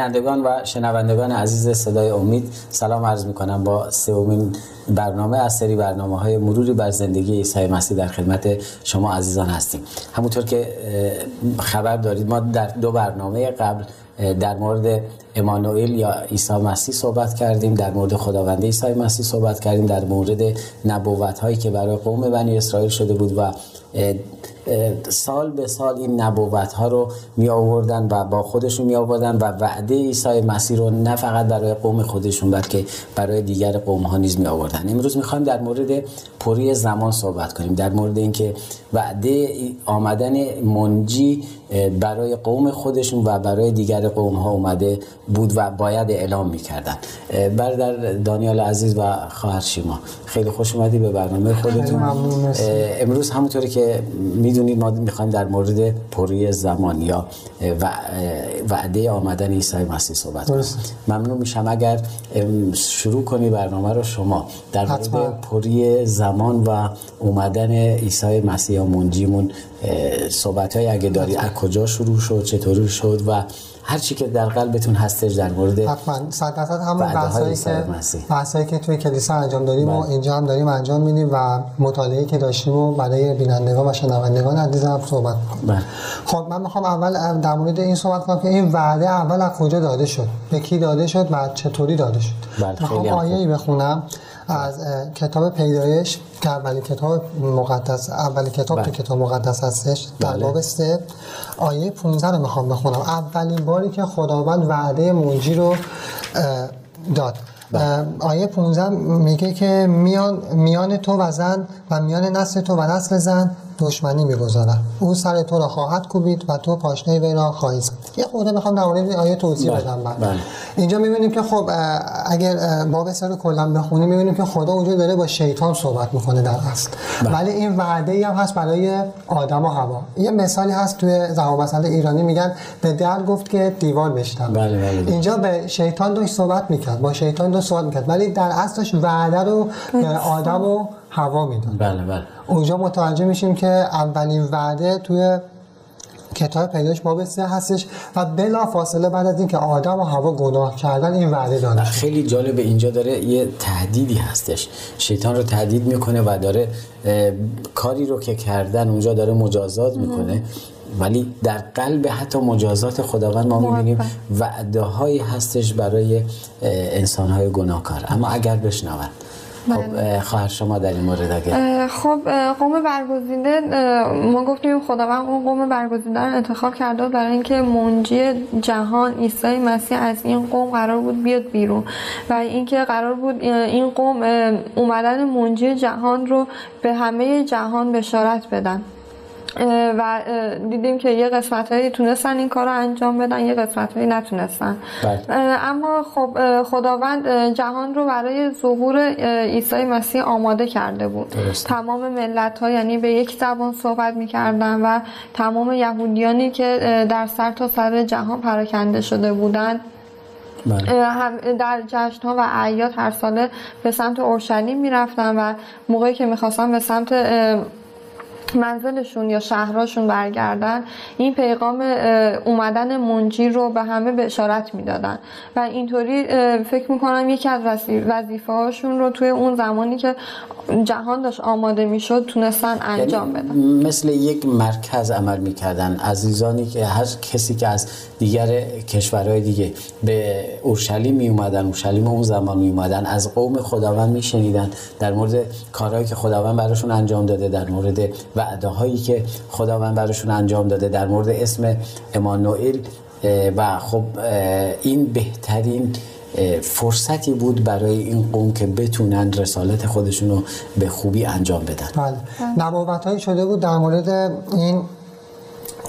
بینندگان و شنوندگان عزیز صدای امید سلام عرض می کنم با سومین برنامه از سری برنامه های مروری بر زندگی عیسی مسیح در خدمت شما عزیزان هستیم. همونطور که خبر دارید ما در دو برنامه قبل در مورد امانوئل یا عیسی مسیح صحبت کردیم در مورد خداوند عیسی مسیح صحبت کردیم در مورد نبوت هایی که برای قوم بنی اسرائیل شده بود و سال به سال این نبوت ها رو می آوردن و با خودشون می آوردن و وعده عیسی مسیح رو نه فقط برای قوم خودشون بلکه برای دیگر قوم ها نیز می آوردن امروز می خوایم در مورد پوری زمان صحبت کنیم در مورد اینکه وعده آمدن منجی برای قوم خودشون و برای دیگر قوم ها اومده بود و باید اعلام می‌کردن. برادر دانیال عزیز و خواهر شیما خیلی خوش اومدی به برنامه خودتون. امروز همونطوری که می‌دونید ما می‌خوایم در مورد پوری زمان یا وعده آمدن عیسی مسیح صحبت کنیم. ممنون میشم. اگر شروع کنی برنامه رو شما در مورد پوری زمان و اومدن عیسی مسیح یا منجیمون صحبت های اگه داری از کجا شروع شد چطوری شد و هر چی که در قلبتون هستش در مورد حتما. صد درصد همون بحثایی که بحثایی که توی کلیسا انجام دادیم و بله. اینجا هم داریم انجام میدیم و مطالعه که داشتیم و برای بینندگان و شنوندگان عزیزم صحبت کنیم بله. خب من می‌خوام اول در مورد این صحبت کنم که این وعده اول از کجا داده شد؟ به کی داده شد و چطوری داده شد؟ بله می‌خوام آیه‌ای بخونم. از کتاب پیدایش که اولین کتاب مقدس اولین کتاب بله. تو کتاب مقدس هستش در بله. باب سه آیه 15 رو می‌خوام بخونم اولین باری که خداوند وعده منجی رو داد بله. آیه 15 میگه که میان میان تو و زن و میان نسل تو و نسل زن دشمنی می‌گذارم. او سر تو را خواهد کوبید و تو پاشنه وی را خواهی زد. یه خورده می‌خوام در مورد آیه توضیح بله، بدم بعد. بله. اینجا می‌بینیم که خب اگر باب سر کلا بخونیم می‌بینیم که خدا اونجا داره با شیطان صحبت می‌کنه در اصل. بله. ولی این وعده ای هم هست برای آدم و هوا یه مثالی هست توی زبان ایرانی میگن به در گفت که دیوار بشتم بله بله اینجا به شیطان داشت صحبت می‌کرد با شیطان دو صحبت می‌کرد. ولی در اصلش وعده رو به آدم و هوا می‌داد بله بله. اونجا متوجه میشیم که اولین وعده توی کتاب پیداش باب سه هستش و بلا فاصله بعد از اینکه آدم و هوا گناه کردن این وعده داده خیلی جالب اینجا داره یه تهدیدی هستش. شیطان رو تهدید می‌کنه و داره کاری رو که کردن اونجا داره مجازات می‌کنه. ولی در قلب حتی مجازات خداوند ما می‌بینیم وعده هایی هستش برای انسان های گناهکار. اما اگر بشنوند خب بله. خواهر شما در این مورد اگر خب قوم برگزیده ما گفتیم خداوند اون قوم برگزیده رو انتخاب کرده برای اینکه منجی جهان عیسی مسیح از این قوم قرار بود بیاد بیرون و اینکه قرار بود این قوم اومدن منجی جهان رو به همه جهان بشارت بدن و دیدیم که یه قسمت هایی تونستن این کار رو انجام بدن یه قسمت هایی نتونستن بله. اما خب خداوند جهان رو برای ظهور عیسی مسیح آماده کرده بود تمام ملت ها یعنی به یک زبان صحبت می‌کردن و تمام یهودیانی که در سر تا سر جهان پراکنده شده بودن بله. در جشن ها و اعیاد هر ساله به سمت اورشلیم می‌رفتن و موقعی که می‌خواستن به سمت منزلشون یا شهرهاشون برگردن این پیغام اومدن منجی رو به همه به اشارت می‌دادن. و اینطوری فکر می‌کنم یکی از وظیفه هاشون رو توی اون زمانی که جهان داشت آماده می‌شد تونستن یعنی انجام بدن. مثل یک مرکز عمل می‌کردن. عزیزانی که هر کسی که از دیگر کشورهای دیگه به اورشلیم می اومدن اورشلیم اون زمان می اومدن از قوم خداوند میشنیدن. در مورد کارهایی که خداوند براشون انجام داده در مورد وعده هایی که خداوند براشون انجام داده در مورد اسم امانوئل و خب این بهترین فرصتی بود برای این قوم که بتونن رسالت خودشون رو به خوبی انجام بدن. بله. نبوت شده بود در مورد این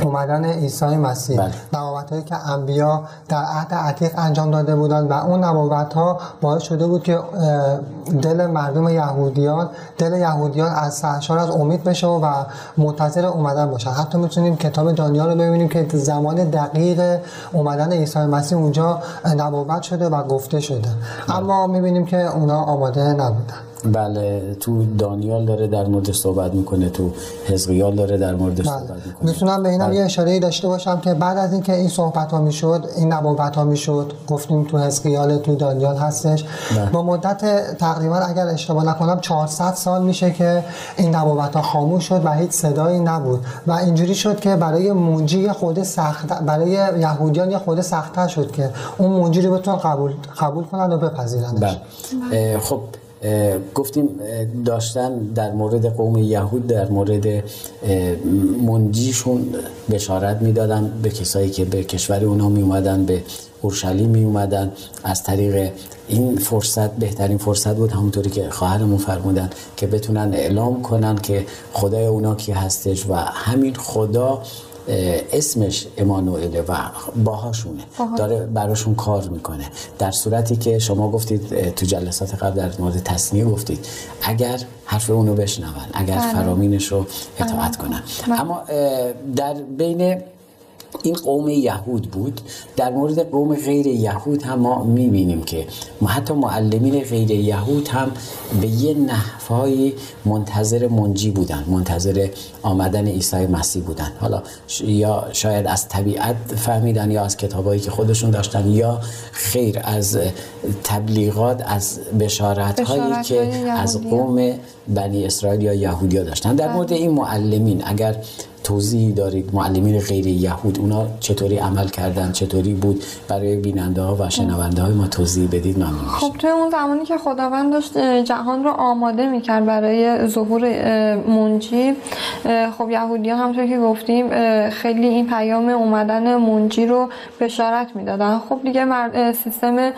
اومدن عیسی مسیح بله. نبوت هایی که انبیا در عهد عتیق انجام داده بودند و اون نبوت ها باعث شده بود که دل مردم یهودیان دل یهودیان از سرشار از امید بشه و منتظر اومدن باشن حتی می‌تونیم کتاب دانیال رو ببینیم که زمان دقیق اومدن عیسی مسیح اونجا نبوت شده و گفته شده بله. اما می‌بینیم که اونا آماده نبودن بله تو دانیال داره در مورد صحبت می‌کنه تو حزقیال داره در مورد بله. صحبت می‌کنه می‌تونم به اینم بله. یه اشاره داشته باشم که بعد از اینکه این صحبت ها می‌شد این نبوت ها می‌شد گفتیم تو حزقیال تو دانیال هستش بله. با مدت تقریبا اگر اشتباه نکنم 400 سال میشه که این نبوت ها خاموش شد و هیچ صدایی نبود و اینجوری شد که برای منجی خود سخت برای یهودیان یه خود سختتر شد که اون منجی رو بتونن قبول قبول کنن و بپذیرنش بله. خب گفتیم داشتن در مورد قوم یهود در مورد منجیشون بشارت می‌دادن به کسایی که به کشور اونا می اومدن به اورشلیم می اومدن از طریق این فرصت بهترین فرصت بود همونطوری که خواهرمون فرمودن که بتونن اعلام کنن که خدای اونا کی هستش و همین خدا اسمش امانوئله و باهاشونه داره براشون کار می‌کنه در صورتی که شما گفتید تو جلسات قبل در مورد تصنیه گفتید اگر حرف اونو بشنون اگر بله. فرامینش رو اطاعت بله. کنن. اما در بین این قوم یهود بود. در مورد قوم غیر یهود هم ما می‌بینیم که حتی معلمین غیر یهود هم به یه نحوهای منتظر منجی بودن منتظر آمدن عیسی مسیح بودن. حالا یا شاید از طبیعت فهمیدن یا از کتابایی که خودشون داشتن یا خیر از تبلیغات از بشارت هایی که از قوم بنی اسرائیل یا یهودیا داشتن. در بله. مورد این معلمین اگر توضیح دارید معلمین غیر یهود اونا چطوری عمل کردن؟ چطوری بود؟ برای بیننده ها و شنونده های ما توضیح بدید ممنون خب توی اون زمانی که خداوند داشت جهان رو آماده می‌کرد برای ظهور منجی خب یهودی ها همطور که گفتیم خیلی این پیام اومدن منجی رو بشارت می‌دادن. خب دیگه سیستم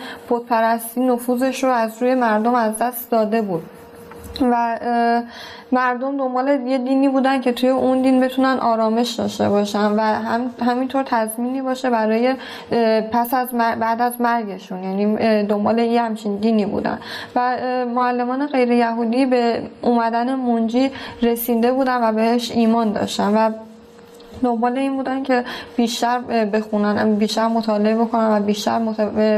پرستی نفوذش رو از روی مردم از دست داده بود. و مردم دنبال یه دینی بودن که توی اون دین بتونن آرامش داشته باشن و هم همینطور تضمینی باشه برای پس از بعد از مرگشون یعنی دنبال یه همچین دینی بودن. و معلمان غیر یهودی به اومدن منجی رسیده بودن و بهش ایمان داشتن و دنبال این بودن که بیشتر بخونن بیشتر مطالعه بکنن و بیشتر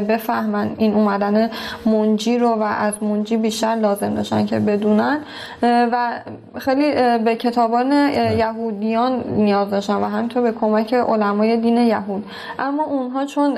بفهمن این اومدن منجی رو و از منجی بیشتر لازم داشتن که بدونن. و خیلی به کتابان یهودیان نیاز داشتن و همینطور به کمک علمای دین یهود. اما اونها چون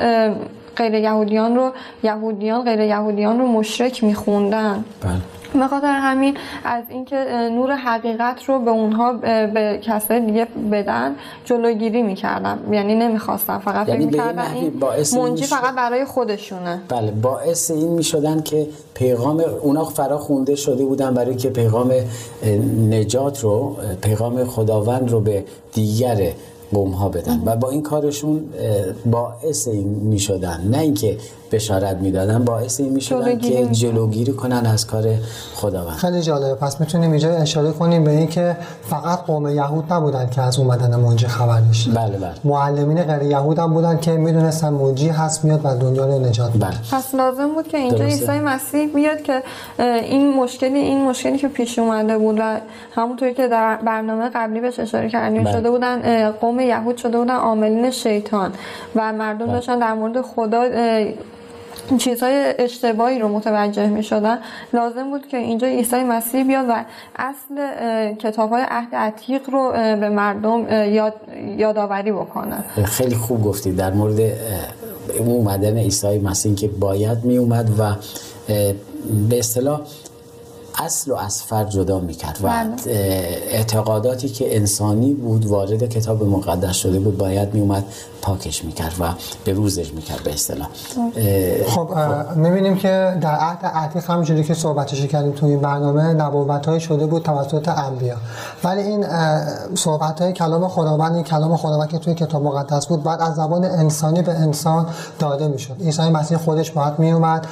غیر یهودیان رو یهودیان غیر یهودیان رو مشرک میخوندن. بله. به خاطر همین از اینکه نور حقیقت رو به اونها به کسای دیگه بدن جلوگیری می‌کردن یعنی نمی‌خواستن فقط یعنی می‌کردن این منجی فقط برای خودشونه. بله باعث این می‌شدن که پیغام اونا فرا خونده شده بودن برای که پیغام نجات رو پیغام خداوند رو به دیگر قوم ها بدن. و با این کارشون باعث این می شدن نه اینکه بشارت می‌دادن باعث این می‌شدن که جلوگیری کنن از کار خداوند. خیلی جالبه. پس می‌تونیم اینجا اشاره کنیم به اینکه فقط قوم یهود نبودن که از اومدن منجی خبر داشتن بله بله. معلمین غیر یهود هم بودن که می‌دونستن منجی هست میاد و دنیا رو نجات بله. پس لازم بود که اینجا عیسی مسیح بیاد که این مشکلی این مشکلی که پیش اومده بود و همونطوری که در برنامه قبلی بهش اشاره کردیم بله. شده بودن قوم یهود شده بودن عاملین شیطان و مردم بله. داشتن در مورد خدا چیزهای اشتباهی رو متوجه می شدن لازم بود که اینجا عیسی مسیح بیاد و اصل کتاب های عهد عتیق رو به مردم یاد، یادآوری بکنه. خیلی خوب گفتید در مورد اومدن عیسی مسیح که باید می اومد و به اصطلاح اصل و از فرد جدا می‌کرد و بله. اعتقاداتی که انسانی بود وارد کتاب مقدس شده بود باید میومد پاکش می‌کرد و به روزش می‌کرد به اصطلاح. خب می‌بینیم که در عهد عتیق همونجوری که صحبتش کردیم تو این برنامه نبوت شده بود توسط انبیا. ولی این صحبت های کلام خداوند این کلام خداوند که توی کتاب مقدس بود بعد از زبان انسانی به انسان داده می‌شد. عیسی مسیح خودش باید میومد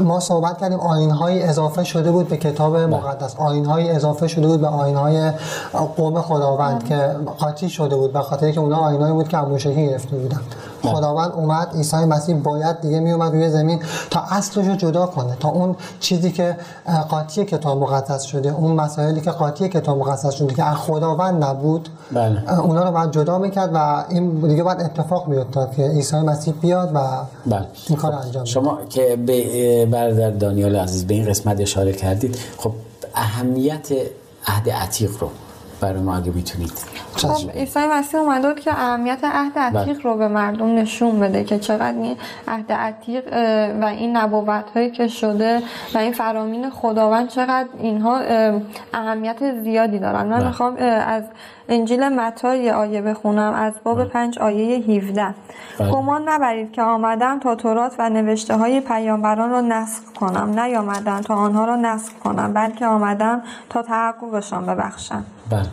ما صحبت کردیم آیین های اضافه شده بود به کتاب بله. مقدس. آینهایی اضافه شده بود به آینهای قوم خداوند که قاطی شده بود به خاطر که اونها آینهایی بود که موشکی گرفته بودن. خداوند اومد عیسی مسیح باید دیگه می اومد روی زمین تا اصلش رو جدا کنه تا اون چیزی که قاطی کتاب مقدس شده اون مسائلی که قاطی کتاب مقدس شده که از خداوند نبود بله. اونا رو باید جدا می‌کرد و این دیگه باید اتفاق میافتاد که عیسی مسیح بیاد و بله. این کار انجام شما که به برادر دانیال عزیز به این قسمت اشاره کردید خب اهمیت عهد عتیق رو برای ما اگه می‌تونید. خب عیسی مسیح که اهمیت عهد عتیق بله. رو به مردم نشون بده که چقدر این عهد عتیق و این نبوت هایی که شده و این فرامین خداوند چقدر اینها اهمیت زیادی دارن. من بله. می‌خوام از انجیل متی یه آیه بخونم از باب بله. پنج آیه 17 گمان نبرید که آمدم تا تورات و نوشته های پیامبران را نسخ کنم. نیامدم تا آنها را نسخ کنم بلکه آمدم تا تحققشان ببخشم. بله.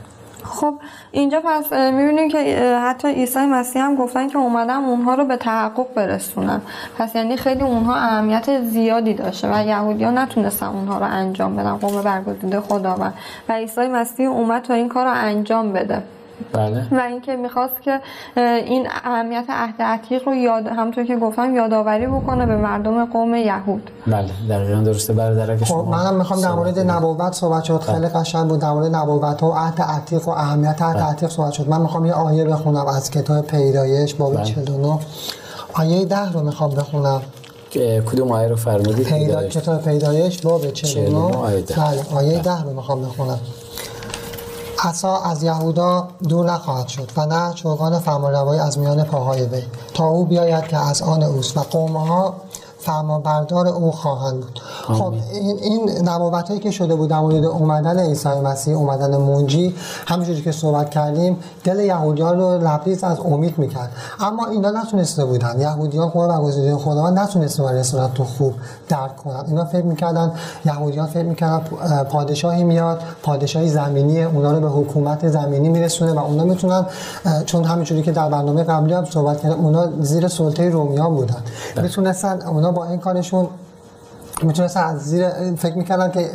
خب اینجا پس می‌بینیم که حتی عیسی مسیح هم گفتن که اومدم اونها رو به تحقق برسونم. پس یعنی خیلی اونها اهمیت زیادی داشته و یهودی ها نتونستن اونها رو انجام بدن قوم برگزیده خداوند. و عیسی مسیح اومد تا این کار رو انجام بده. بله. و اینکه می‌خواست که این اهمیت عهد عتیق رو یاد همونطور که گفتم یادآوری بکنه به مردم قوم یهود. بله دقیقا درسته. برادر خب منم می‌خوام در مورد نبوت صحبت شد. خیلی بله. قشنگ بود در مورد نبوت و عهد عتیق و اهمیت عهد بله. عتیق صحبت شد. من می‌خوام یه آیه بخونم از کتاب پیدایش باب بله. 49 آیه 10 رو می‌خوام بخونم. کدوم آیه رو فرمودید؟ پیدا... کتاب پیدایش باب 49 بله آیه 10 رو می‌خوام بخونم. عصا از یهودا دور نخواهد شد و نه چوگان فرمانروایی از میان پاهای وی تا او بیاید که از آن اوست و قومها فرمانبردار او خواهند بود. خب این این هایی که شده بود در مورد اومدن عیسی مسیح اومدن منجی همونجوری که صحبت کردیم دل یهودیان رو لبریز از امید می‌کرد. اما اینا نتونسته بودن. یهودیان قوم برگزیده خدا نتونسته برای تو خوب درک کنن. اینا فکر می‌کردن یهودیان فکر می‌کردن پادشاهی میاد پادشاهی زمینی اونا رو به حکومت زمینی میرسونه و اونا می‌تونن چون همینجوری که در برنامه قبلی هم صحبت کردم اونا زیر سلطه رومیان بودن. بله. می‌تونستن اونا با این کارشون می‌تونستن از زیر فکر می‌کردن که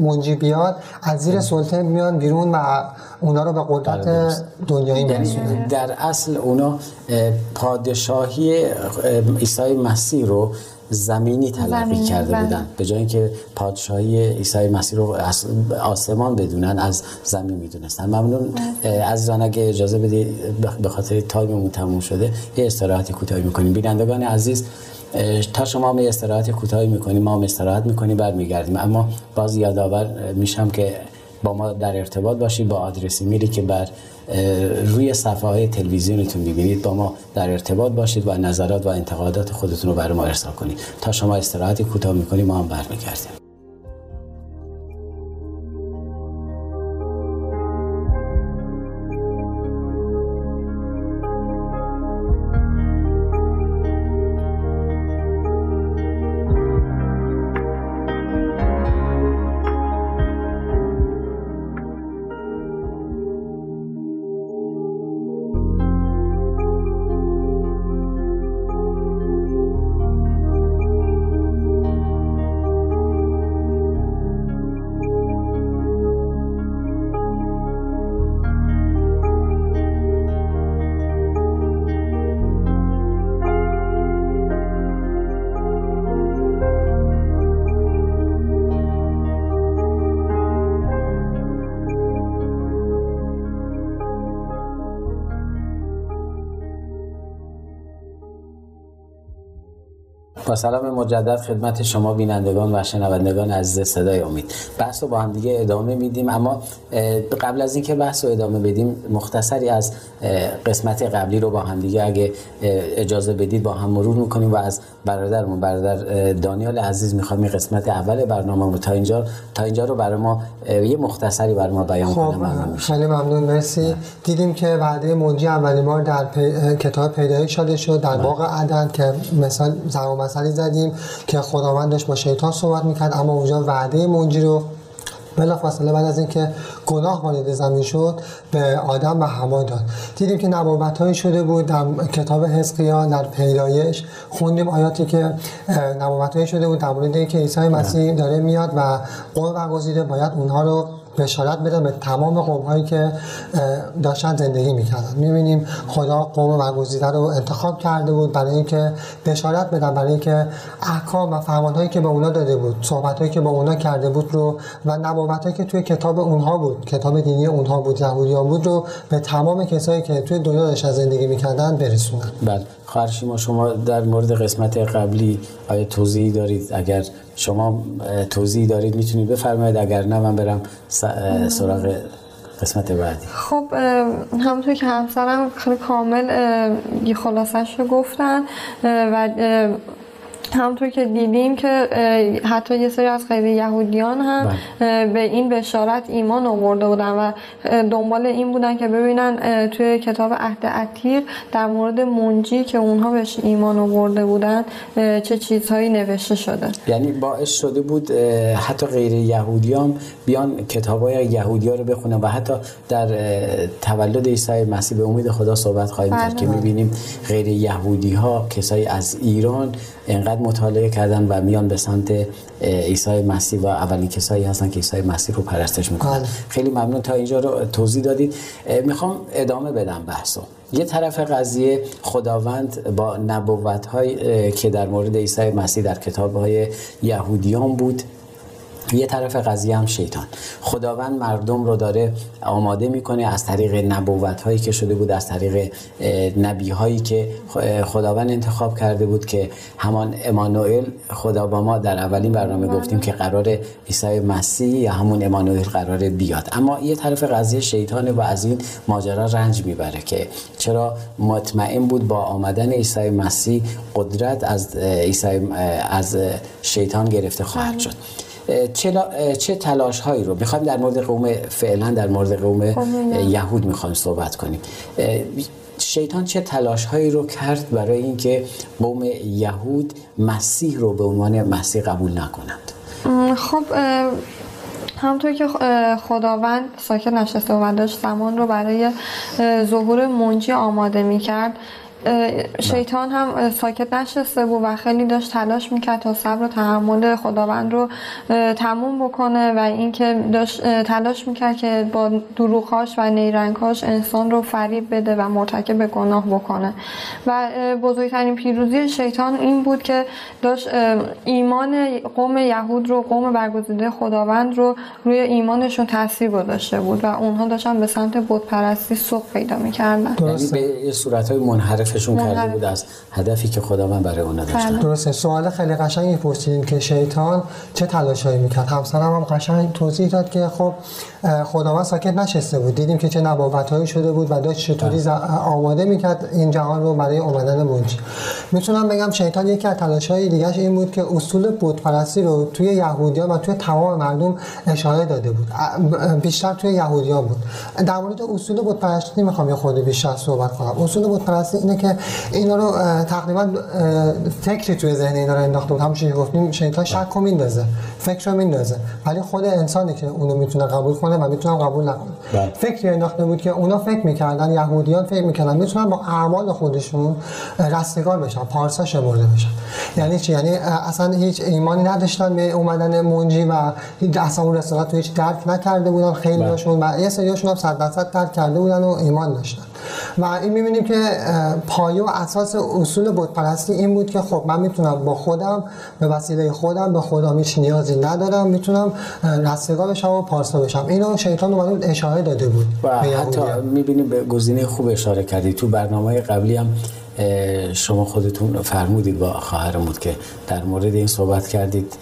منجی بیاد از زیر سلطه میان بیرون و اونا رو به قدرت بله، دنیایی یعنی در اصل اونا پادشاهی عیسی مسیح رو زمینی تلقی کرده بله. بودن. به جای اینکه پادشاهی عیسی مسیح رو آسمان بدونن از زمین می‌دونستن. ممنون. بله. عزیزان اگه اجازه بدید به خاطر تایممون تموم شده یه استراحتی کوتاهی می‌کنیم. بینندگان عزیز تا شما می استراحت کوتاهی می‌کنیم ما هم استراحت می‌کنیم برمیگردیم. اما باز یادآور میشم که با ما در ارتباط باشید با آدرس ایمیلی که بر روی صفحه های تلویزیونتون می‌بینید با ما در ارتباط باشید و نظرات و انتقادات خودتون رو برای ما ارسال کنید. تا شما استراحتی کوتاه می‌کنیم ما هم برمیگردیم. سلام مجدد خدمت شما بینندگان و شنوندگان عزیز صدای امید. بحث رو با هم دیگه ادامه میدیم اما قبل از اینکه بحث رو ادامه بدیم مختصری از قسمت قبلی رو با هم دیگه اگه اجازه بدید با هم مرور می‌کنیم و از برادرمون برادر دانیال عزیز می‌خوام این قسمت اول برنامه تا اینجا تا اینجا رو برای ما یه مختصری برای ما بیان خب کنم خیلی ممنون مرسی. دیدیم که وعده منجی اولین بار در کتاب پیدایش شده شد در باغ عدن که مثال زمان مسئله زدیم که خداوند داشت با شیطان صحبت می‌کرد اما اونجا وعده منجی رو بلافاصله بعد از اینکه گناه وارد زمین شد به آدم و هوا داد. دیدیم که نبوت شده بود در کتاب حزقیال در پیدایش. خوندیم آیاتی که نبوت شده بود در مورد اینکه عیسی مسیح داره میاد و قوم برگزیده باید اونها رو بشارت بده به تمام قوم هایی که داشتن زندگی می‌کردن. می‌بینیم خدا قوم برگزیده رو انتخاب کرده بود برای اینکه بشارت بدن برای اینکه احکام و فرمان هایی که به اونا داده بود صحبت هایی که با اونا کرده بود رو و نبوت هایی که توی کتاب اونها بود کتاب دینی اونها بود یهودیان بود رو به تمام کسایی که توی دنیا داشتن زندگی می‌کردن برسونن. بله. خواهر شما در مورد قسمت قبلی آیا توضیحی دارید؟ اگر شما توضیحی دارید می‌تونید بفرمایید. اگر نه من برم سراغ قسمت بعدی. خب همونطور که همسرم خیلی کامل خلاصش رو گفتن و همونطور که دیدیم که حتی یه سری از غیر یهودیان هم بله. به این بشارت ایمان آورده بودن و دنبال این بودن که ببینن توی کتاب عهد عتیق در مورد منجی که اونها بهش ایمان آورده بودن چه چیزهایی نوشته شده یعنی باعث شده بود حتی غیر یهودیان بیان کتاب های یهودی ها رو بخونن و حتی در تولد عیسی مسیح به امید خدا صحبت خواهیم کرد که بله. می‌بینیم غیر یهودی ها کسایی از ایران انقدر مطالعه کردن و میان به سمت عیسی مسیح و اولین کسایی هستن که عیسی مسیح رو پرستش می‌کنن. بله. خیلی ممنون تا اینجا رو توضیح دادید. می‌خوام ادامه بدم بحثو. یه طرف قضیه خداوند با نبوت های که در مورد عیسی مسیح در کتاب های یهودیان بود. یه طرف قضیه هم شیطان. خداوند مردم رو داره آماده می‌کنه از طریق نبوت هایی که شده بود از طریق نبی هایی که خداوند انتخاب کرده بود که همان امانوئل خدا با ما در اولین برنامه گفتیم که قرار عیسی مسیح یا همون امانوئل قرار بیاد. اما یه طرف قضیه شیطانه و از این ماجرا رنج می‌بره که چرا مطمئن بود با آمدن عیسی مسیح قدرت از عیسی از شیطان گرفته خواهد بله. شد. چه, تلاش هایی رو؟ می‌خوایم در مورد قوم فعلا در مورد قوم یهود می‌خوایم صحبت کنیم. شیطان چه تلاش هایی رو کرد برای اینکه قوم یهود مسیح رو به عنوان مسیح قبول نکنند؟ خب همطور که خداوند ساکت نشسته و داشت زمان رو برای ظهور منجی آماده می کرد شیطان هم ساکت نشسته بود و خیلی داشت تلاش می‌کرد تا صبر و تحمل خداوند رو تموم بکنه و اینکه داشت تلاش می‌کرد که با دروغهاش و نیرنگهاش انسان رو فریب بده و مرتکب گناه بکنه. و بزرگترین پیروزی شیطان این بود که داشت ایمان قوم یهود رو قوم برگزیده خداوند رو روی ایمانشون تاثیر گذاشته بود و اونها داشتن به سمت بت پرستی سوق پیدا می‌کردن. یعنی به صورت های منحرف منحرفشون کرده بود از هدفی که خداوند برای اونا داشت بله. درسته. سوال خیلی قشنگی پرسیدین که شیطان چه تلاشایی می‌کرد؟ همسرم هم قشنگ توضیح داد که خب خداوند ساکت نشسته بود. دیدیم که چه نبوتهایی شده بود و داشت چطوری بله. آماده می‌کرد این جهان رو برای اومدن منجی می‌تونم بگم شیطان یکی از تلاشهای دیگه این بود که اصول بت پرستی رو توی یهودیان و توی تمام مردم اشاره داده بود. بیشتر توی یهودیان بود. در مورد اصول بت پرستی می‌خوام یه خورده بیشتر صحبت کنم. اصول بت پرستی اینه که اینا رو تقریبا فکری توی ذهن اینا رو انداخته بود. همونش گفتیم شیطان شک رو میندازه فکر رو میندازه. ولی خود انسانی که اونو می‌تونه قبول کنه و می‌تونه قبول نکنه. بله. فکری انداخته بود که اونا فکر می‌کردن یهودیان فکر می‌کردن می‌تونن با اعمال خودشون رستگار بشن پارسا شمرده بشن. یعنی چی؟ یعنی اصلا هیچ ایمانی نداشتن به اومدن منجی و اصلا اون رسالت رو هیچ درک نکرده بودن خیلی هاشون و یه سریاشون هم 100 درصد درک کرده بودن و ایمان داشتن. و این می‌بینیم که پایه و اساس اصول بت پرستی این بود که خب من می‌تونم با خودم به وسیله خودم به خدا هیچ نیازی ندارم می‌تونم رستگار بشم و پارسا بشم. اینو شیطان اومده اشاره داده بود. و حتی می‌بینیم به گزینه خوب اشاره کردی. تو برنامه قبلی هم شما خودتون فرمودید با خواهرمون که در مورد این صحبت کردید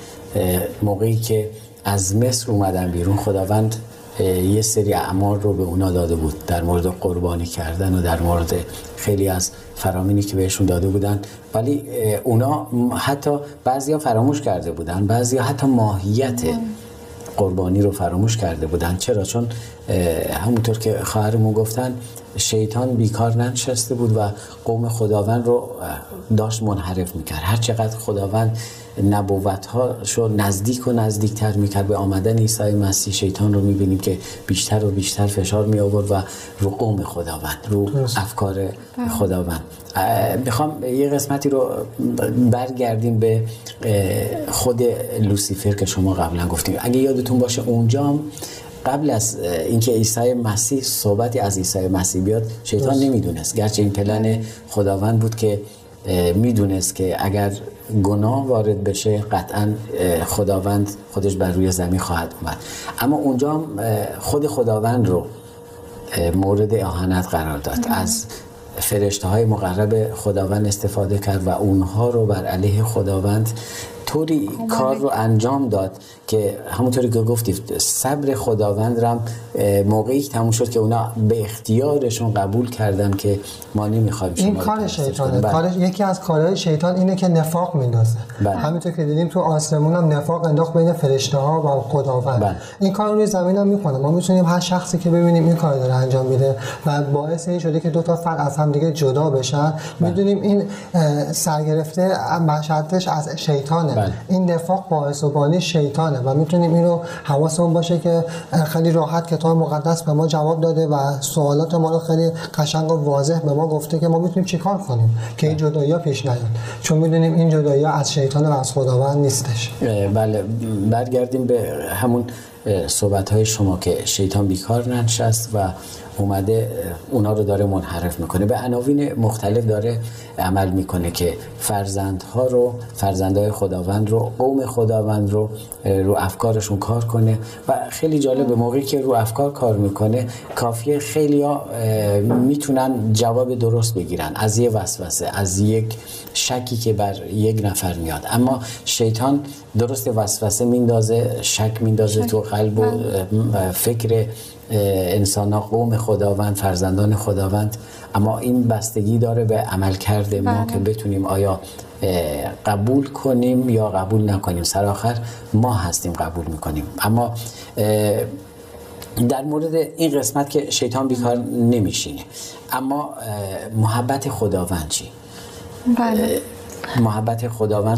موقعی که از مصر اومدن بیرون خداوند یه سری اعمال رو به اونا داده بود در مورد قربانی کردن و در مورد خیلی از فرامینی که بهشون داده بودن. ولی اونا حتی بعضیا فراموش کرده بودن بعضیا حتی ماهیت قربانی رو فراموش کرده بودن. چرا؟ چون همونطور که خواهرمون گفتن شیطان بیکار ننشسته بود و قوم خداوند رو داشت منحرف می‌کرد. هر چقدر خداوند نبوت شو نزدیک و نزدیکتر می‌کرد به آمدن عیسی مسیح شیطان رو می‌بینیم که بیشتر و بیشتر فشار می آورد و رو قوم خداوند رو افکار بله. خداوند. می‌خوام یه قسمتی رو برگردیم به خود لوسیفر که شما قبلا گفتیم. اگه یادتون باشه اونجا قبل از اینکه عیسی مسیح صحبتی از عیسی مسیح بیاد شیطان نمی‌دونست. گرچه این پلن خداوند بود که می‌دونست که اگر گناه وارد بشه قطعا خداوند خودش بر روی زمین خواهد اومد. اما اونجا خود خداوند رو مورد اهانت قرار داد. از فرشته های مقرب خداوند استفاده کرد و اونها رو بر علیه خداوند طوری کار رو انجام داد که همونطوری که گفتید صبر خداوند رم موقعی تموم شد که اونا به اختیارشون قبول کردن که ما نمی‌خوایم این کار شیطانه بله. یکی از کارهای شیطان اینه که نفاق میندازه بله. همینطور که دیدیم تو آسمون هم نفاق انداخت بین فرشته ها و خداوند بله. این کار روی زمین هم می‌کنه ما می‌تونیم هر شخصی که ببینیم این کار داره انجام میده و باعث این شده که دو تا فرد از هم دیگه جدا بشن بله. می‌دونیم این سرگرفته مشهدش از شیطانه بله. این نفاق باعث و بانی شیطانه و می‌تونیم اینو حواسمون باشه که خیلی راحت کتاب مقدس به ما جواب داده و سوالات ما رو خیلی قشنگ و واضح به ما گفته که ما می‌تونیم چیکار کنیم که این جدایی پیش نیاد. چون می‌دونیم این جدایی از شیطان و از خداوند نیستش. بله. برگردیم به همون صحبت های شما که شیطان بیکار ننشست و اومده اونا رو داره منحرف می‌کنه. به عناوین مختلف داره عمل می‌کنه که فرزندها رو فرزندهای خداوند رو قوم خداوند رو رو افکارشون کار کنه. و خیلی جالب به موقعی که رو افکار کار می‌کنه کافیه خیلی ها می‌تونن جواب درست بگیرن. از یه وسوسه از یک شکی که بر یک نفر میاد. اما شیطان درست وسوسه میندازه شک میندازه تو قلب و بله. فکر انسان ها قوم خداوند فرزندان خداوند. اما این بستگی داره به عمل کرده. ما بله. که بتونیم آیا قبول کنیم یا قبول نکنیم. سرآخر ما هستیم قبول می‌کنیم. اما در مورد این قسمت که شیطان بیکار نمیشینه. اما محبت خداوند چی؟ بله. محبت خداوند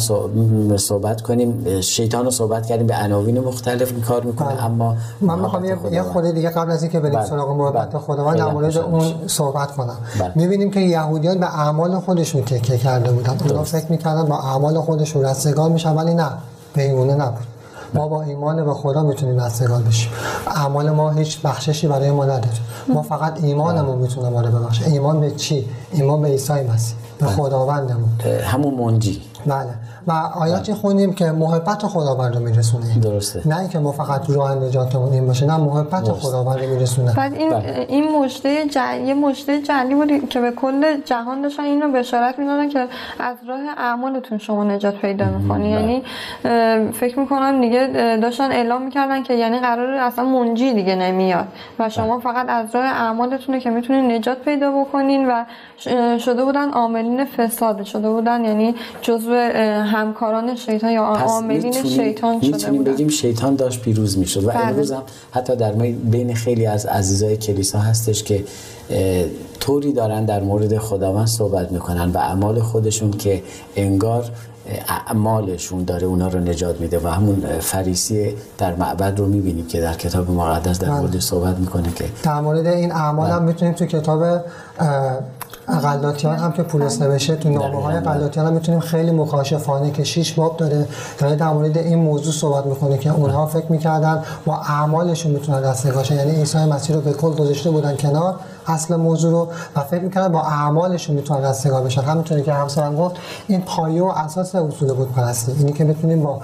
صحبت کنیم. شیطان رو صحبت کردیم به عناوین مختلف کار می‌کنه بله. اما من می‌خوام یه خود دیگه قبل از اینکه بریم بله. سراغ محبت بله. خداوند در مورد اون صحبت کنم. می‌بینیم که یهودیان به اعمال خودشون تکیه کرده بودن. اونا فکر می‌کردن با اعمال خودشون رستگار میشن ولی نه به اینونه نبود. ما با ایمان به خدا می‌تونیم رستگار بشیم. اعمال ما هیچ بخششی برای ما نداره. ما فقط ایمانمون می‌تونه ما رو ببخشه. ایمان به چی؟ ایمان به عیسی مسیح. به خداوندمون همون منجی. بله. و آیاتی بله. خونیم که محبت خداوند رو میرسونه درسته نه اینکه ما فقط راه نجاتمون این باشه نه محبت. خداوند رو میرسونه بعد این بله. این مشته جل... یه مشته جلی بود که به کل جهان داشتن اینو بشارت می‌دادن که از راه اعمالتون شما نجات پیدا می‌کنی بله. یعنی فکر می‌کنم دیگه داشتن اعلام می‌کردن که یعنی قرار اصلا منجی دیگه نمیاد و شما بله. فقط از راه اعمالتونه که می‌تونین نجات پیدا بکنین و شده بودن عاملین فساد شده بودن یعنی جزو همکاران شیطان یا عاملین شیطان شده بودن بگیم شیطان داشت پیروز می‌شد و بله. امروز هم حتی در بین خیلی از عزیزای کلیسا هستش که طوری دارن در مورد خداوند صحبت می‌کنن و اعمال خودشون که انگار اعمالشون داره اونا رو نجات میده و همون فریسی در معبد رو می‌بینیم که در کتاب مقدس در بله. مورد صحبت می‌کنه که در مورد این اعمال هم بله. می‌تونیم تو کتاب غلاطیان هم که پولس نوشته تو نامه های غلاطیان هم می‌تونیم خیلی مکاشفانه که شیش باب داره داره در مورد این موضوع صحبت می‌کنه که اونها فکر می‌کردن با اعمالشون می‌تونن دستگاهشن یعنی عیسی مسیح رو به کل گذاشته بودن کنار اصل موضوع رو و فکر می‌کردن با اعمالشون می‌تونن رستگار بشن. همینطوری که همسرم گفت این پایه و اساس اصول بود پرستی اینی که بتونیم با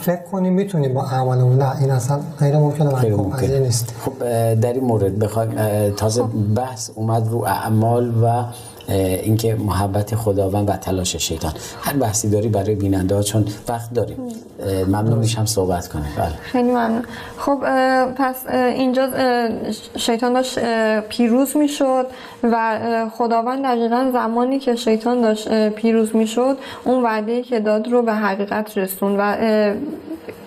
فکر کنیم می‌تونیم با اعمالمون. نه این اصلا غیر ممکنه ممکن نیست خب در این مورد بخوایم تازه. بحث اومد رو اعمال و اینکه محبت خداوند و تلاش شیطان. هر بحثی داری برای بیننده ها چون وقت داریم. ممنون میشم صحبت کنه بله. خیلی ممنون. خب پس اینجا شیطان داشت پیروز می‌شد و خداوند دقیقا زمانی که شیطان داشت پیروز می‌شد اون وعده که داد رو به حقیقت رسون و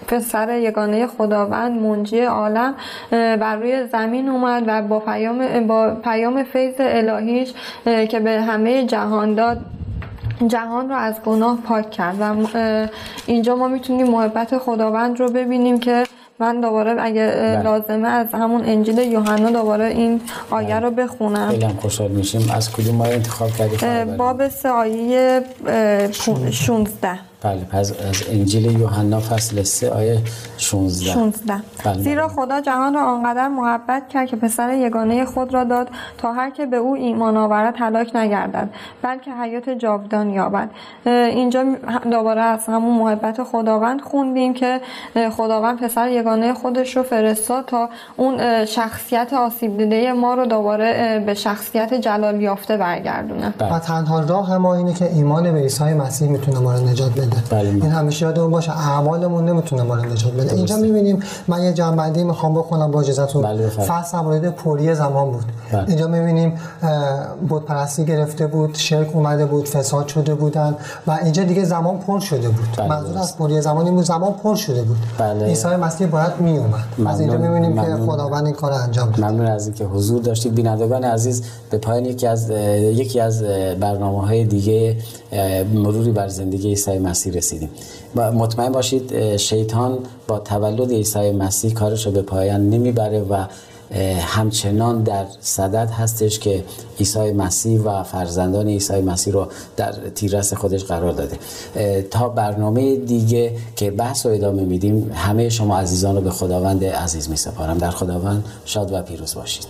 پسر یگانه خداوند منجی عالم بر روی زمین اومد و با پیام با پیام فیض الهیش که به همه جهان داد جهان رو از گناه پاک کرد. و اینجا ما می‌تونیم محبت خداوند رو ببینیم که من دوباره اگه بله. لازمه از همون انجیل یوحنا دوباره این آیه بله. رو بخونم. خیلی خوشحال میشیم. از کدوم آیه انتخاب کردید باب سه آیه 16 بله پس از انجیل یوحنا فصل 3 آیه 16 16 بله. زیرا خدا جهان را آنقدر محبت کرد که پسر یگانه خود را داد تا هر که به او ایمان آورد هلاک نگردد بلکه حیات جاودان یابد. اینجا دوباره از همون محبت خداوند خوندیم که خداوند پسر یگانه خودش رو فرستاد تا اون شخصیت آسیب دیده ما رو دوباره به شخصیت جلال یافته برگردونه. بله. و تنها راه ما اینه که ایمان به عیسی مسیح می‌تونه ما رو نجات بده. بله این همیشه یادمون باشه. اعمالمون نمی‌تونه ما رو نجات بده اینجا می‌بینیم من یه جنبندی می‌خوام بکنم با اجازهتون. بله فصل مورد پولی زمان بود. بله. اینجا می‌بینیم بود پرستی گرفته بود شرک اومده بود فساد شده بودن و اینجا دیگه زمان پر شده بود. بله منظور از پولی زمان این زمان پر شده بود. بله. عیسی مسیح باید میومد از اینجا می‌بینیم که خداوند این کار انجام داد. ممنون از اینکه حضور داشتید. بینندگان عزیز به پایان یکی از یکی از برنامه دیگه مروری بر زندگی عیسی مسیح. رسیدیم. مطمئن باشید شیطان با تولد عیسی مسیح کارش رو به پایان نمی‌بره و همچنان در صدد هستش که عیسی مسیح و فرزندان عیسی مسیح رو در تیررس خودش قرار داده. تا برنامه دیگه که بحث رو ادامه میدیم همه شما عزیزان رو به خداوند عزیز می سپارم در خداوند شاد و پیروز باشید.